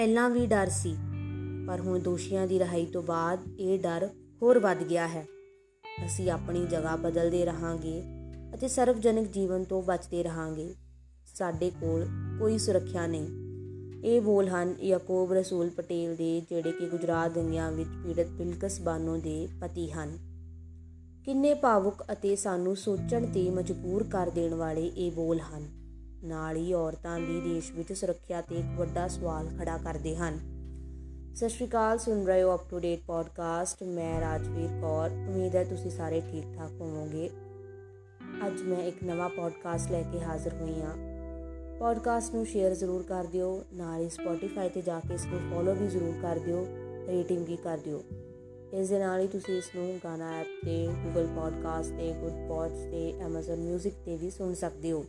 ਪਹਿਲਾਂ ਵੀ ਡਰ ਸੀ, ਪਰ ਹੁਣ ਦੋਸ਼ੀਆਂ ਦੀ ਰਿਹਾਈ ਤੋਂ ਬਾਅਦ ਇਹ ਡਰ ਹੋਰ ਵੱਧ ਗਿਆ ਹੈ। ਅਸੀਂ ਆਪਣੀ ਜਗ੍ਹਾ ਬਦਲਦੇ ਰਹਾਂਗੇ ਅਤੇ ਸਰਵਜਨਿਕ ਜੀਵਨ ਤੋਂ ਬਚਦੇ ਰਹਾਂਗੇ। ਸਾਡੇ ਕੋਲ ਕੋਈ ਸੁਰੱਖਿਆ ਨਹੀਂ। ਇਹ ਬੋਲ ਹਨ ਯਾਕੂਬ ਰਸੂਲ ਪਟੇਲ ਦੇ, ਜਿਹੜੇ ਕਿ ਗੁਜਰਾਤ ਦੰਗਿਆਂ ਵਿੱਚ ਪੀੜਤ ਬਿਲਕਸ ਬਾਨੋ ਦੇ ਪਤੀ ਹਨ। ਕਿੰਨੇ ਭਾਵੁਕ ਅਤੇ ਸਾਨੂੰ ਸੋਚਣ ਤੇ ਮਜਬੂਰ ਕਰ ਦੇਣ ਵਾਲੇ ਇਹ ਬੋਲ ਹਨ। ਨਾਲ ਹੀ ਔਰਤਾਂ ਦੀ ਦੇਸ਼ ਵਿੱਚ ਸੁਰੱਖਿਆ ਤੇ ਇੱਕ ਵੱਡਾ ਸਵਾਲ ਖੜਾ ਕਰਦੇ ਹਨ। ਸਤਿ ਸ਼੍ਰੀ ਅਕਾਲ, ਸੁਣ ਰਹੇ ਹੋ ਅਪ ਟੂ ਡੇਟ ਪੋਡਕਾਸਟ ਮੈਂ ਰਾਜਵੀਰ ਕੌਰ। ਉਮੀਦ ਹੈ ਤੁਸੀਂ ਸਾਰੇ ਠੀਕ ਠਾਕ ਹੋਵੋਗੇ। ਅੱਜ ਮੈਂ ਇੱਕ ਨਵਾਂ ਪੋਡਕਾਸਟ ਲੈ ਕੇ ਹਾਜ਼ਰ ਹੋਈ ਹਾਂ। ਪੋਡਕਾਸਟ ਨੂੰ ਸ਼ੇਅਰ ਜ਼ਰੂਰ ਕਰ ਦਿਓ। ਨਾਲ ਹੀ ਸਪੋਟੀਫਾਈ ਤੇ ਜਾ ਕੇ ਇਸ ਨੂੰ ਫੋਲੋ ਵੀ ਜ਼ਰੂਰ ਕਰ ਦਿਓ। ਰੇਟਿੰਗ ਵੀ ਕਰ ਦਿਓ। ਇਸ ਦੇ ਨਾਲ ਹੀ ਤੁਸੀਂ ਇਸ ਨੂੰ ਗਾਣਾ ਐਪ ਤੇ, Google ਪੋਡਕਾਸਟ ਤੇ ਗੁੱਡ ਪੋਡਸ ਤੇ, Amazon Music ਤੇ ਵੀ ਸੁਣ ਸਕਦੇ ਹੋ।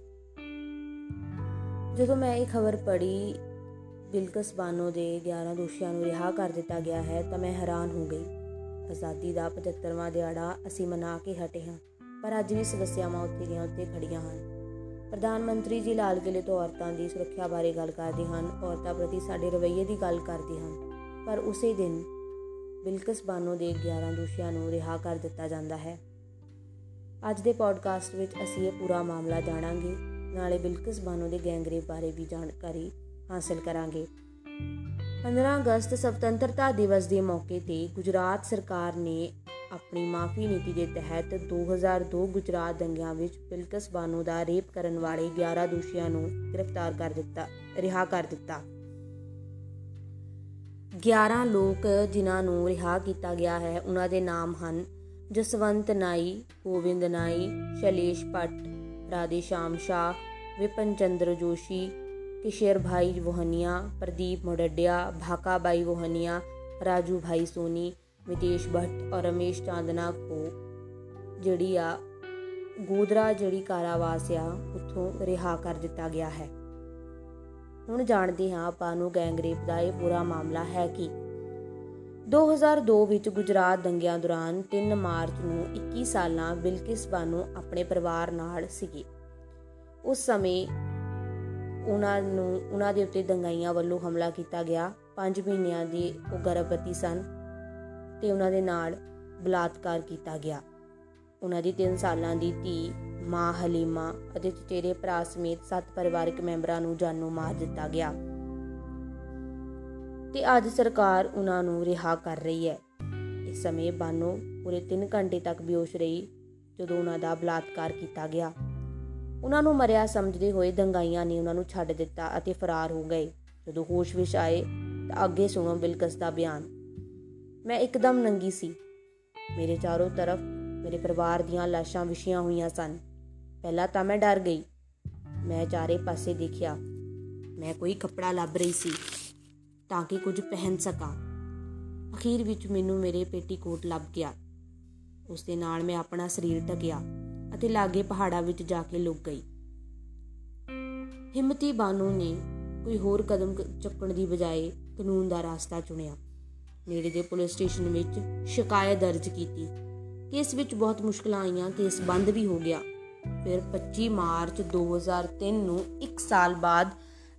ਜਦੋਂ ਮੈਂ ਇਹ ਖਬਰ ਪੜ੍ਹੀ ਬਿਲਕਸ ਬਾਨੋ ਦੇ 11 ਦੋਸ਼ੀਆਂ ਨੂੰ ਰਿਹਾ ਕਰ ਦਿੱਤਾ ਗਿਆ ਹੈ, ਤਾਂ ਮੈਂ ਹੈਰਾਨ ਹੋ ਗਈ। ਆਜ਼ਾਦੀ ਦਾ 75ਵਾਂ ਦਿਹਾੜਾ ਅਸੀਂ ਮਨਾ ਕੇ ਹਟੇ ਹਾਂ, ਪਰ ਅੱਜ ਵੀ ਸਮੱਸਿਆਵਾਂ ਉੱਥੇ ਦੀਆਂ ਉੱਤੇ ਖੜੀਆਂ ਹਨ। ਪ੍ਰਧਾਨ ਮੰਤਰੀ ਜੀ ਲਾਲ ਕਿਲੇ ਤੋਂ ਔਰਤਾਂ ਦੀ ਸੁਰੱਖਿਆ ਬਾਰੇ ਗੱਲ ਕਰਦੇ ਹਨ, ਔਰਤਾਂ ਪ੍ਰਤੀ ਸਾਡੇ ਰਵੱਈਏ ਦੀ ਗੱਲ ਕਰਦੇ ਹਨ, ਪਰ ਉਸੇ ਦਿਨ ਬਿਲਕਸ ਬਾਨੋ ਦੇ 11 ਦੋਸ਼ੀਆਂ ਨੂੰ ਰਿਹਾ ਕਰ ਦਿੱਤਾ ਜਾਂਦਾ ਹੈ। ਅੱਜ ਦੇ ਪੋਡਕਾਸਟ ਵਿੱਚ ਅਸੀਂ ਇਹ ਪੂਰਾ ਮਾਮਲਾ ਜਾਣਾਂਗੇ। ਨਾਲੇ ਬਿਲਕਸ ਬਾਨੋ ਦੇ ਗੈਂਗਰੇਪ ਬਾਰੇ ਵੀ ਜਾਣਕਾਰੀ ਹਾਸਲ ਕਰਾਂਗੇ। 15 ਅਗਸਤ ਸੁਤੰਤਰਤਾ ਦਿਵਸ ਦੇ ਮੌਕੇ ਤੇ ਗੁਜਰਾਤ ਸਰਕਾਰ ਨੇ ਆਪਣੀ ਮਾਫੀ ਨੀਤੀ ਦੇ ਤਹਿਤ 2002 ਗੁਜਰਾਤ ਦੰਗਿਆਂ ਵਿੱਚ ਬਿਲਕਸ ਬਾਨੋ ਦਾ ਰੇਪ ਕਰਨ ਵਾਲੇ 11 ਦੋਸ਼ੀਆਂ ਨੂੰ ਗ੍ਰਿਫਤਾਰ ਕਰ ਦਿੱਤਾ, ਰਿਹਾ ਕਰ ਦਿੱਤਾ। 11 ਲੋਕ ਜਿਨ੍ਹਾਂ ਨੂੰ ਰਿਹਾ ਕੀਤਾ ਗਿਆ ਹੈ, ਉਹਨਾਂ ਦੇ ਨਾਮ ਹਨ ਜਸਵੰਤ ਨਾਈ, ਗੋਵਿੰਦ ਨਾਈ, ਸ਼ੈਲੇਸ਼ ਪਟ ਰਾਧੇ ਸ਼ਾਮ ਸ਼ਾ ਵਿਪਨ ਚੰਦਰ ਜੋਸ਼ੀ, ਕਿਸ਼ੇਰ ਭਾਈ ਵੋਹਨੀਆ, ਪ੍ਰਦੀਪ ਮੋਡੱਡਿਆ ਭਾਕਾ ਬਾਈ ਵੋਹਨੀਆ, ਰਾਜੂ ਭਾਈ ਸੋਨੀ ਮਿਤੇਸ਼ ਭੱਟ ਔਰ ਰਮੇਸ਼ ਚਾਂਦਨਾ ਕੋ। ਜਿਹੜੀ ਆ ਗੋਦਰਾ ਜਿਹੜੀ ਕਾਰਾਵਾਸ ਆ, ਉੱਥੋਂ ਰਿਹਾ ਕਰ ਦਿੱਤਾ ਗਿਆ ਹੈ। ਹੁਣ ਜਾਣਦੇ ਹਾਂ ਆਪਾਂ ਨੂੰ ਗੈਂਗਰੇਪ ਦਾ ਇਹ ਪੂਰਾ ਮਾਮਲਾ ਹੈ ਕਿ। 2002 ਵਿੱਚ ਗੁਜਰਾਤ ਦੰਗਿਆਂ ਦੌਰਾਨ 3 ਮਾਰਚ ਨੂੰ 21 ਸਾਲਾਂ ਬਿਲਕਿਸ ਬਾਨੋ ਆਪਣੇ ਪਰਿਵਾਰ ਨਾਲ ਸੀਗੇ। ਉਸ ਸਮੇਂ ਉਹਨਾਂ ਨੂੰ, ਉਹਨਾਂ ਦੇ ਉੱਤੇ ਦੰਗਾਈਆਂ ਵੱਲੋਂ ਹਮਲਾ ਕੀਤਾ ਗਿਆ। 5 ਮਹੀਨਿਆਂ ਦੇ ਉਹ ਗਰਭਵਤੀ ਸਨ ਤੇ ਉਹਨਾਂ ਦੇ ਨਾਲ ਬਲਾਤਕਾਰ ਕੀਤਾ ਗਿਆ। ਉਹਨਾਂ ਦੀ 3 ਸਾਲਾਂ ਦੀ ਧੀ, ਮਾਂ ਹਲੀਮਾ ਅਤੇ ਚਚੇਰੇ ਭਰਾ ਸਮੇਤ ਸੱਤ ਪਰਿਵਾਰਕ ਮੈਂਬਰਾਂ ਨੂੰ ਜਾਨੋਂ ਮਾਰ ਦਿੱਤਾ ਗਿਆ। ਤੇ ਅੱਜ ਸਰਕਾਰ ਉਹਨਾਂ ਨੂੰ ਰਿਹਾ ਕਰ ਰਹੀ ਹੈ। ਇਸ ਸਮੇਂ ਬਾਨੋ ਪੂਰੇ 3 ਘੰਟੇ ਤੱਕ ਬੇਹੋਸ਼ ਰਹੀ ਜਦੋਂ ਉਹਨਾਂ ਦਾ ਬਲਾਤਕਾਰ ਕੀਤਾ ਗਿਆ। ਉਹਨਾਂ ਨੂੰ ਮਰਿਆ ਸਮਝਦੇ ਹੋਏ ਦੰਗਾਈਆਂ ਨੇ ਉਹਨਾਂ ਨੂੰ ਛੱਡ ਦਿੱਤਾ ਅਤੇ ਫਰਾਰ ਹੋ ਗਏ। ਜਦੋਂ ਹੋਸ਼ ਵਿੱਚ ਆਏ ਤਾਂ ਅੱਗੇ ਸੁਣੋ ਬਿਲਕਸ ਦਾ ਬਿਆਨ। ਮੈਂ ਇੱਕਦਮ ਨੰਗੀ ਸੀ। ਮੇਰੇ ਚਾਰੋਂ ਤਰਫ ਮੇਰੇ ਪਰਿਵਾਰ ਦੀਆਂ ਲਾਸ਼ਾਂ ਵਿਛੀਆਂ ਹੋਈਆਂ ਸਨ। ਪਹਿਲਾਂ ਤਾਂ ਮੈਂ ਡਰ ਗਈ। ਮੈਂ ਚਾਰੇ ਪਾਸੇ ਦੇਖਿਆ। ਮੈਂ ਕੋਈ ਕੱਪੜਾ ਲੱਭ ਰਹੀ ਸੀ। ਤਾਂ ਕਿ ਕੁਝ ਪਹਿਨ ਸਕਾਂ। ਅਖੀਰ ਵਿੱਚ ਮੈਨੂੰ ਮੇਰੇ ਪੇਟੀਕੋਟ ਲੱਭ ਗਿਆ। ਉਸ ਦੇ ਨਾਲ ਮੈਂ ਆਪਣਾ ਸਰੀਰ ਢਕਿਆ ਅਤੇ ਲਾਗੇ ਪਹਾੜਾਂ ਵਿੱਚ ਜਾ ਕੇ ਲੁਕ ਗਈ। ਹਿੰਮਤੀ ਬਾਨੂ ਨੇ ਕੋਈ ਹੋਰ ਕਦਮ ਚੱਕਣ ਦੀ ਬਜਾਏ ਕਾਨੂੰਨ ਦਾ ਰਾਸਤਾ ਚੁਣਿਆ। ਨੇੜੇ ਦੇ ਪੁਲਿਸ ਸਟੇਸ਼ਨ ਵਿੱਚ ਸ਼ਿਕਾਇਤ ਦਰਜ ਕੀਤੀ। ਕੇਸ ਵਿੱਚ ਬਹੁਤ ਮੁਸ਼ਕਲਾਂ ਆਈਆਂ ਕੇਸ ਬੰਦ ਵੀ ਹੋ ਗਿਆ। ਫਿਰ 25 ਮਾਰਚ 2003 ਨੂੰ 1 ਸਾਲ ਬਾਅਦ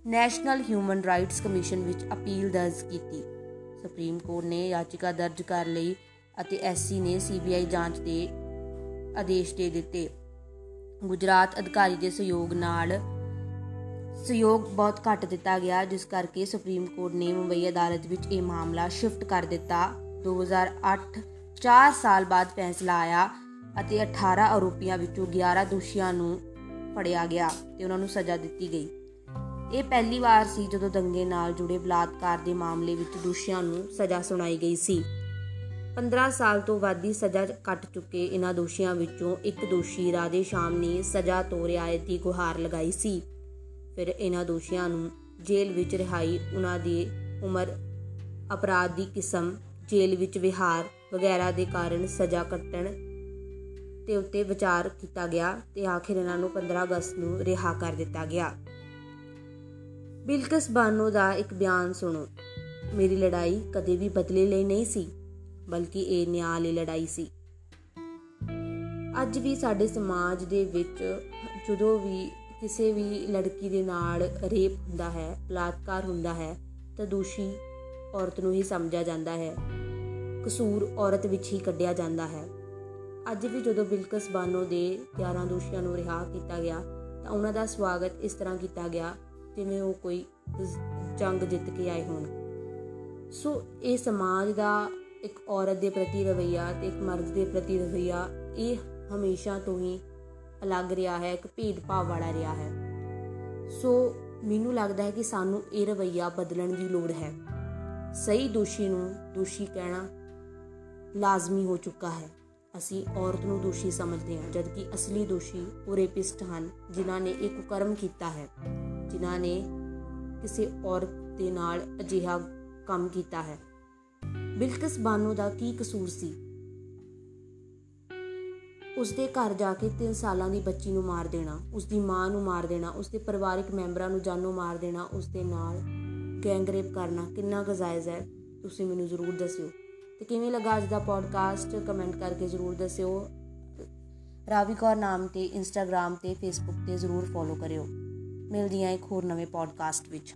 ਨੈਸ਼ਨਲ ਹਿਊਮਨ ਰਾਈਟਸ ਕਮਿਸ਼ਨ ਵਿੱਚ ਅਪੀਲ ਦਰਜ ਕੀਤੀ। ਸੁਪਰੀਮ ਕੋਰਟ ਨੇ ਯਾਚਿਕਾ ਦਰਜ ਕਰ ਲਈ ਅਤੇ ਐਸਸੀ ਨੇ ਸੀਬੀਆਈ ਜਾਂਚ ਦੇ ਆਦੇਸ਼ ਦੇ ਦਿੱਤੇ। ਗੁਜਰਾਤ ਅਧਿਕਾਰੀ ਦੇ ਸਹਿਯੋਗ ਨਾਲ ਸਹਿਯੋਗ ਬਹੁਤ ਘੱਟ ਦਿੱਤਾ ਗਿਆ, ਜਿਸ ਕਰਕੇ ਸੁਪਰੀਮ ਕੋਰਟ ਨੇ ਮੁੰਬਈ ਅਦਾਲਤ ਵਿੱਚ ਇਹ ਮਾਮਲਾ ਸ਼ਿਫਟ ਕਰ ਦਿੱਤਾ। 2008 4 ਸਾਲ ਬਾਅਦ ਫੈਸਲਾ ਆਇਆ ਅਤੇ 18 ਆਰੋਪੀਆਂ ਵਿੱਚੋਂ 11 ਦੋਸ਼ੀਆਂ ਨੂੰ ਫੜਿਆ ਗਿਆ ਤੇ ਉਹਨਾਂ ਨੂੰ ਸਜ਼ਾ ਦਿੱਤੀ ਗਈ। ਇਹ ਪਹਿਲੀ ਵਾਰ ਸੀ ਜਦੋਂ ਦੰਗੇ ਨਾਲ ਜੁੜੇ ਬਲਾਤਕਾਰ ਦੇ ਮਾਮਲੇ ਵਿੱਚ ਦੋਸ਼ੀਆਂ ਨੂੰ ਸਜ਼ਾ ਸੁਣਾਈ ਗਈ ਸੀ। 15 ਸਾਲ ਤੋਂ ਵੱਧ ਦੀ ਸਜ਼ਾ ਕੱਟ ਚੁੱਕੇ ਇਹਨਾਂ ਦੋਸ਼ੀਆਂ ਵਿੱਚੋਂ ਇੱਕ ਦੋਸ਼ੀ ਰਾਧੇ ਸ਼ਾਮ ਨੇ ਸਜ਼ਾ ਤੋਂ ਰਿਆਇਤ ਦੀ ਗੁਹਾਰ ਲਗਾਈ ਸੀ। ਫਿਰ ਇਹਨਾਂ ਦੋਸ਼ੀਆਂ ਨੂੰ ਜੇਲ੍ਹ ਵਿੱਚ ਰਿਹਾਈ, ਉਹਨਾਂ ਦੀ ਉਮਰ, ਅਪਰਾਧ ਦੀ ਕਿਸਮ, ਜੇਲ੍ਹ ਵਿੱਚ ਵਿਹਾਰ ਵਗੈਰਾ ਦੇ ਕਾਰਨ ਸਜ਼ਾ ਕੱਟਣ ਤੇ ਉੱਤੇ ਵਿਚਾਰ ਕੀਤਾ ਗਿਆ ਤੇ ਆਖਿਰ ਇਹਨਾਂ ਨੂੰ 15 ਅਗਸਤ ਨੂੰ ਰਿਹਾ ਕਰ ਦਿੱਤਾ ਗਿਆ। ਬਿਲਕਸ ਬਾਨੋ ਦਾ ਇੱਕ ਬਿਆਨ ਸੁਣੋ। ਮੇਰੀ ਲੜਾਈ ਕਦੇ ਵੀ ਬਦਲੇ ਲਈ ਨਹੀਂ ਸੀ, ਬਲਕਿ ਇਹ ਨਿਆਂ ਲਈ ਲੜਾਈ ਸੀ। ਅੱਜ ਵੀ ਸਾਡੇ ਸਮਾਜ ਦੇ ਵਿੱਚ ਜਦੋਂ ਵੀ ਕਿਸੇ ਵੀ ਲੜਕੀ ਦੇ ਨਾਲ ਰੇਪ ਹੁੰਦਾ ਹੈ, ਬਲਾਤਕਾਰ ਹੁੰਦਾ ਹੈ, ਤਾਂ ਦੋਸ਼ੀ ਔਰਤ ਨੂੰ ਹੀ ਸਮਝਿਆ ਜਾਂਦਾ ਹੈ। ਕਸੂਰ ਔਰਤ ਵਿੱਚ ਹੀ ਕੱਢਿਆ ਜਾਂਦਾ ਹੈ। ਅੱਜ ਵੀ ਜਦੋਂ ਬਿਲਕਸ ਬਾਨੋ ਦੇ 11 ਦੋਸ਼ੀਆਂ ਨੂੰ ਰਿਹਾ ਕੀਤਾ ਗਿਆ, ਤਾਂ ਉਹਨਾਂ ਦਾ ਸਵਾਗਤ ਇਸ ਤਰ੍ਹਾਂ ਕੀਤਾ ਗਿਆ ਜਿਵੇਂ ਉਹ ਕੋਈ ਜੰਗ ਜਿੱਤ ਕੇ ਆਏ ਹੋਣ। ਸੋ ਇਹ ਸਮਾਜ ਦਾ ਇੱਕ ਔਰਤ ਦੇ ਪ੍ਰਤੀ ਰਵਈਆ ਤੇ ਇੱਕ ਮਰਦ ਦੇ ਪ੍ਰਤੀ ਰਵਈਆ ਇਹ ਹਮੇਸ਼ਾ ਤੋਂ ਹੀ ਅਲੱਗ ਰਿਹਾ ਹੈ, ਇੱਕ ਭੇਦਭਾਵ ਵਾਲਾ ਰਿਹਾ ਹੈ। ਸੋ ਮੈਨੂੰ ਲੱਗਦਾ ਹੈ ਕਿ ਸਾਨੂੰ ਇਹ ਰਵਈਆ ਬਦਲਣ ਦੀ ਲੋੜ ਹੈ। ਸਹੀ ਦੋਸ਼ੀ ਨੂੰ ਦੋਸ਼ੀ ਕਹਿਣਾ ਲਾਜ਼ਮੀ ਹੋ ਚੁੱਕਾ ਹੈ। ਅਸੀਂ ਔਰਤ ਨੂੰ ਦੋਸ਼ੀ ਸਮਝਦੇ ਹਾਂ, ਜਦਕਿ ਅਸਲੀ ਦੋਸ਼ੀ ਉਹ ਰੇਪਿਸਟ ਹਨ, ਜਿਨ੍ਹਾਂ ਨੇ ਇੱਕ ਕਰਮ ਕੀਤਾ ਹੈ। ਜਿਨ੍ਹਾਂ ਨੇ ਕਿਸੇ ਔਰਤ ਦੇ ਨਾਲ ਅਜਿਹਾ ਕੰਮ ਕੀਤਾ ਹੈ। ਬਿਲਕਿਸ ਬਾਨੋ ਦਾ ਕੀ ਕਸੂਰ ਸੀ? ਉਸ ਦੇ ਘਰ ਜਾ ਕੇ 3 ਸਾਲਾਂ ਦੀ ਬੱਚੀ ਨੂੰ ਮਾਰ ਦੇਣਾ ਉਸ ਦੀ ਮਾਂ ਨੂੰ ਮਾਰ ਦੇਣਾ ਉਸ ਦੇ ਪਰਿਵਾਰਕ ਮੈਂਬਰਾਂ ਨੂੰ ਜਾਨੋਂ ਮਾਰ ਦੇਣਾ ਉਸ ਦੇ ਨਾਲ ਗੈਂਗ ਰੇਪ ਕਰਨਾ, ਕਿੰਨਾ ਕੁ ਜਾਇਜ਼ ਹੈ, ਤੁਸੀਂ ਮੈਨੂੰ ਜ਼ਰੂਰ ਦੱਸਿਓ। ਤੇ ਕਿਵੇਂ ਲੱਗਾ ਅੱਜ ਦਾ ਪੋਡਕਾਸਟ? ਕਮੈਂਟ ਕਰਕੇ ਜ਼ਰੂਰ ਦੱਸਿਓ। ਰਾਵੀ ਕੌਰ ਨਾਮ ਤੇ ਇੰਸਟਾਗ੍ਰam ਤੇ ਫੇਸਬੁੱਕ ਤੇ ਜ਼ਰੂਰ ਫੋਲੋ ਕਰਿਓ। ਮਿਲਦੀ ਹਾਂ ਇੱਕ ਹੋਰ ਨਵੇਂ ਪੋਡਕਾਸਟ ਵਿੱਚ।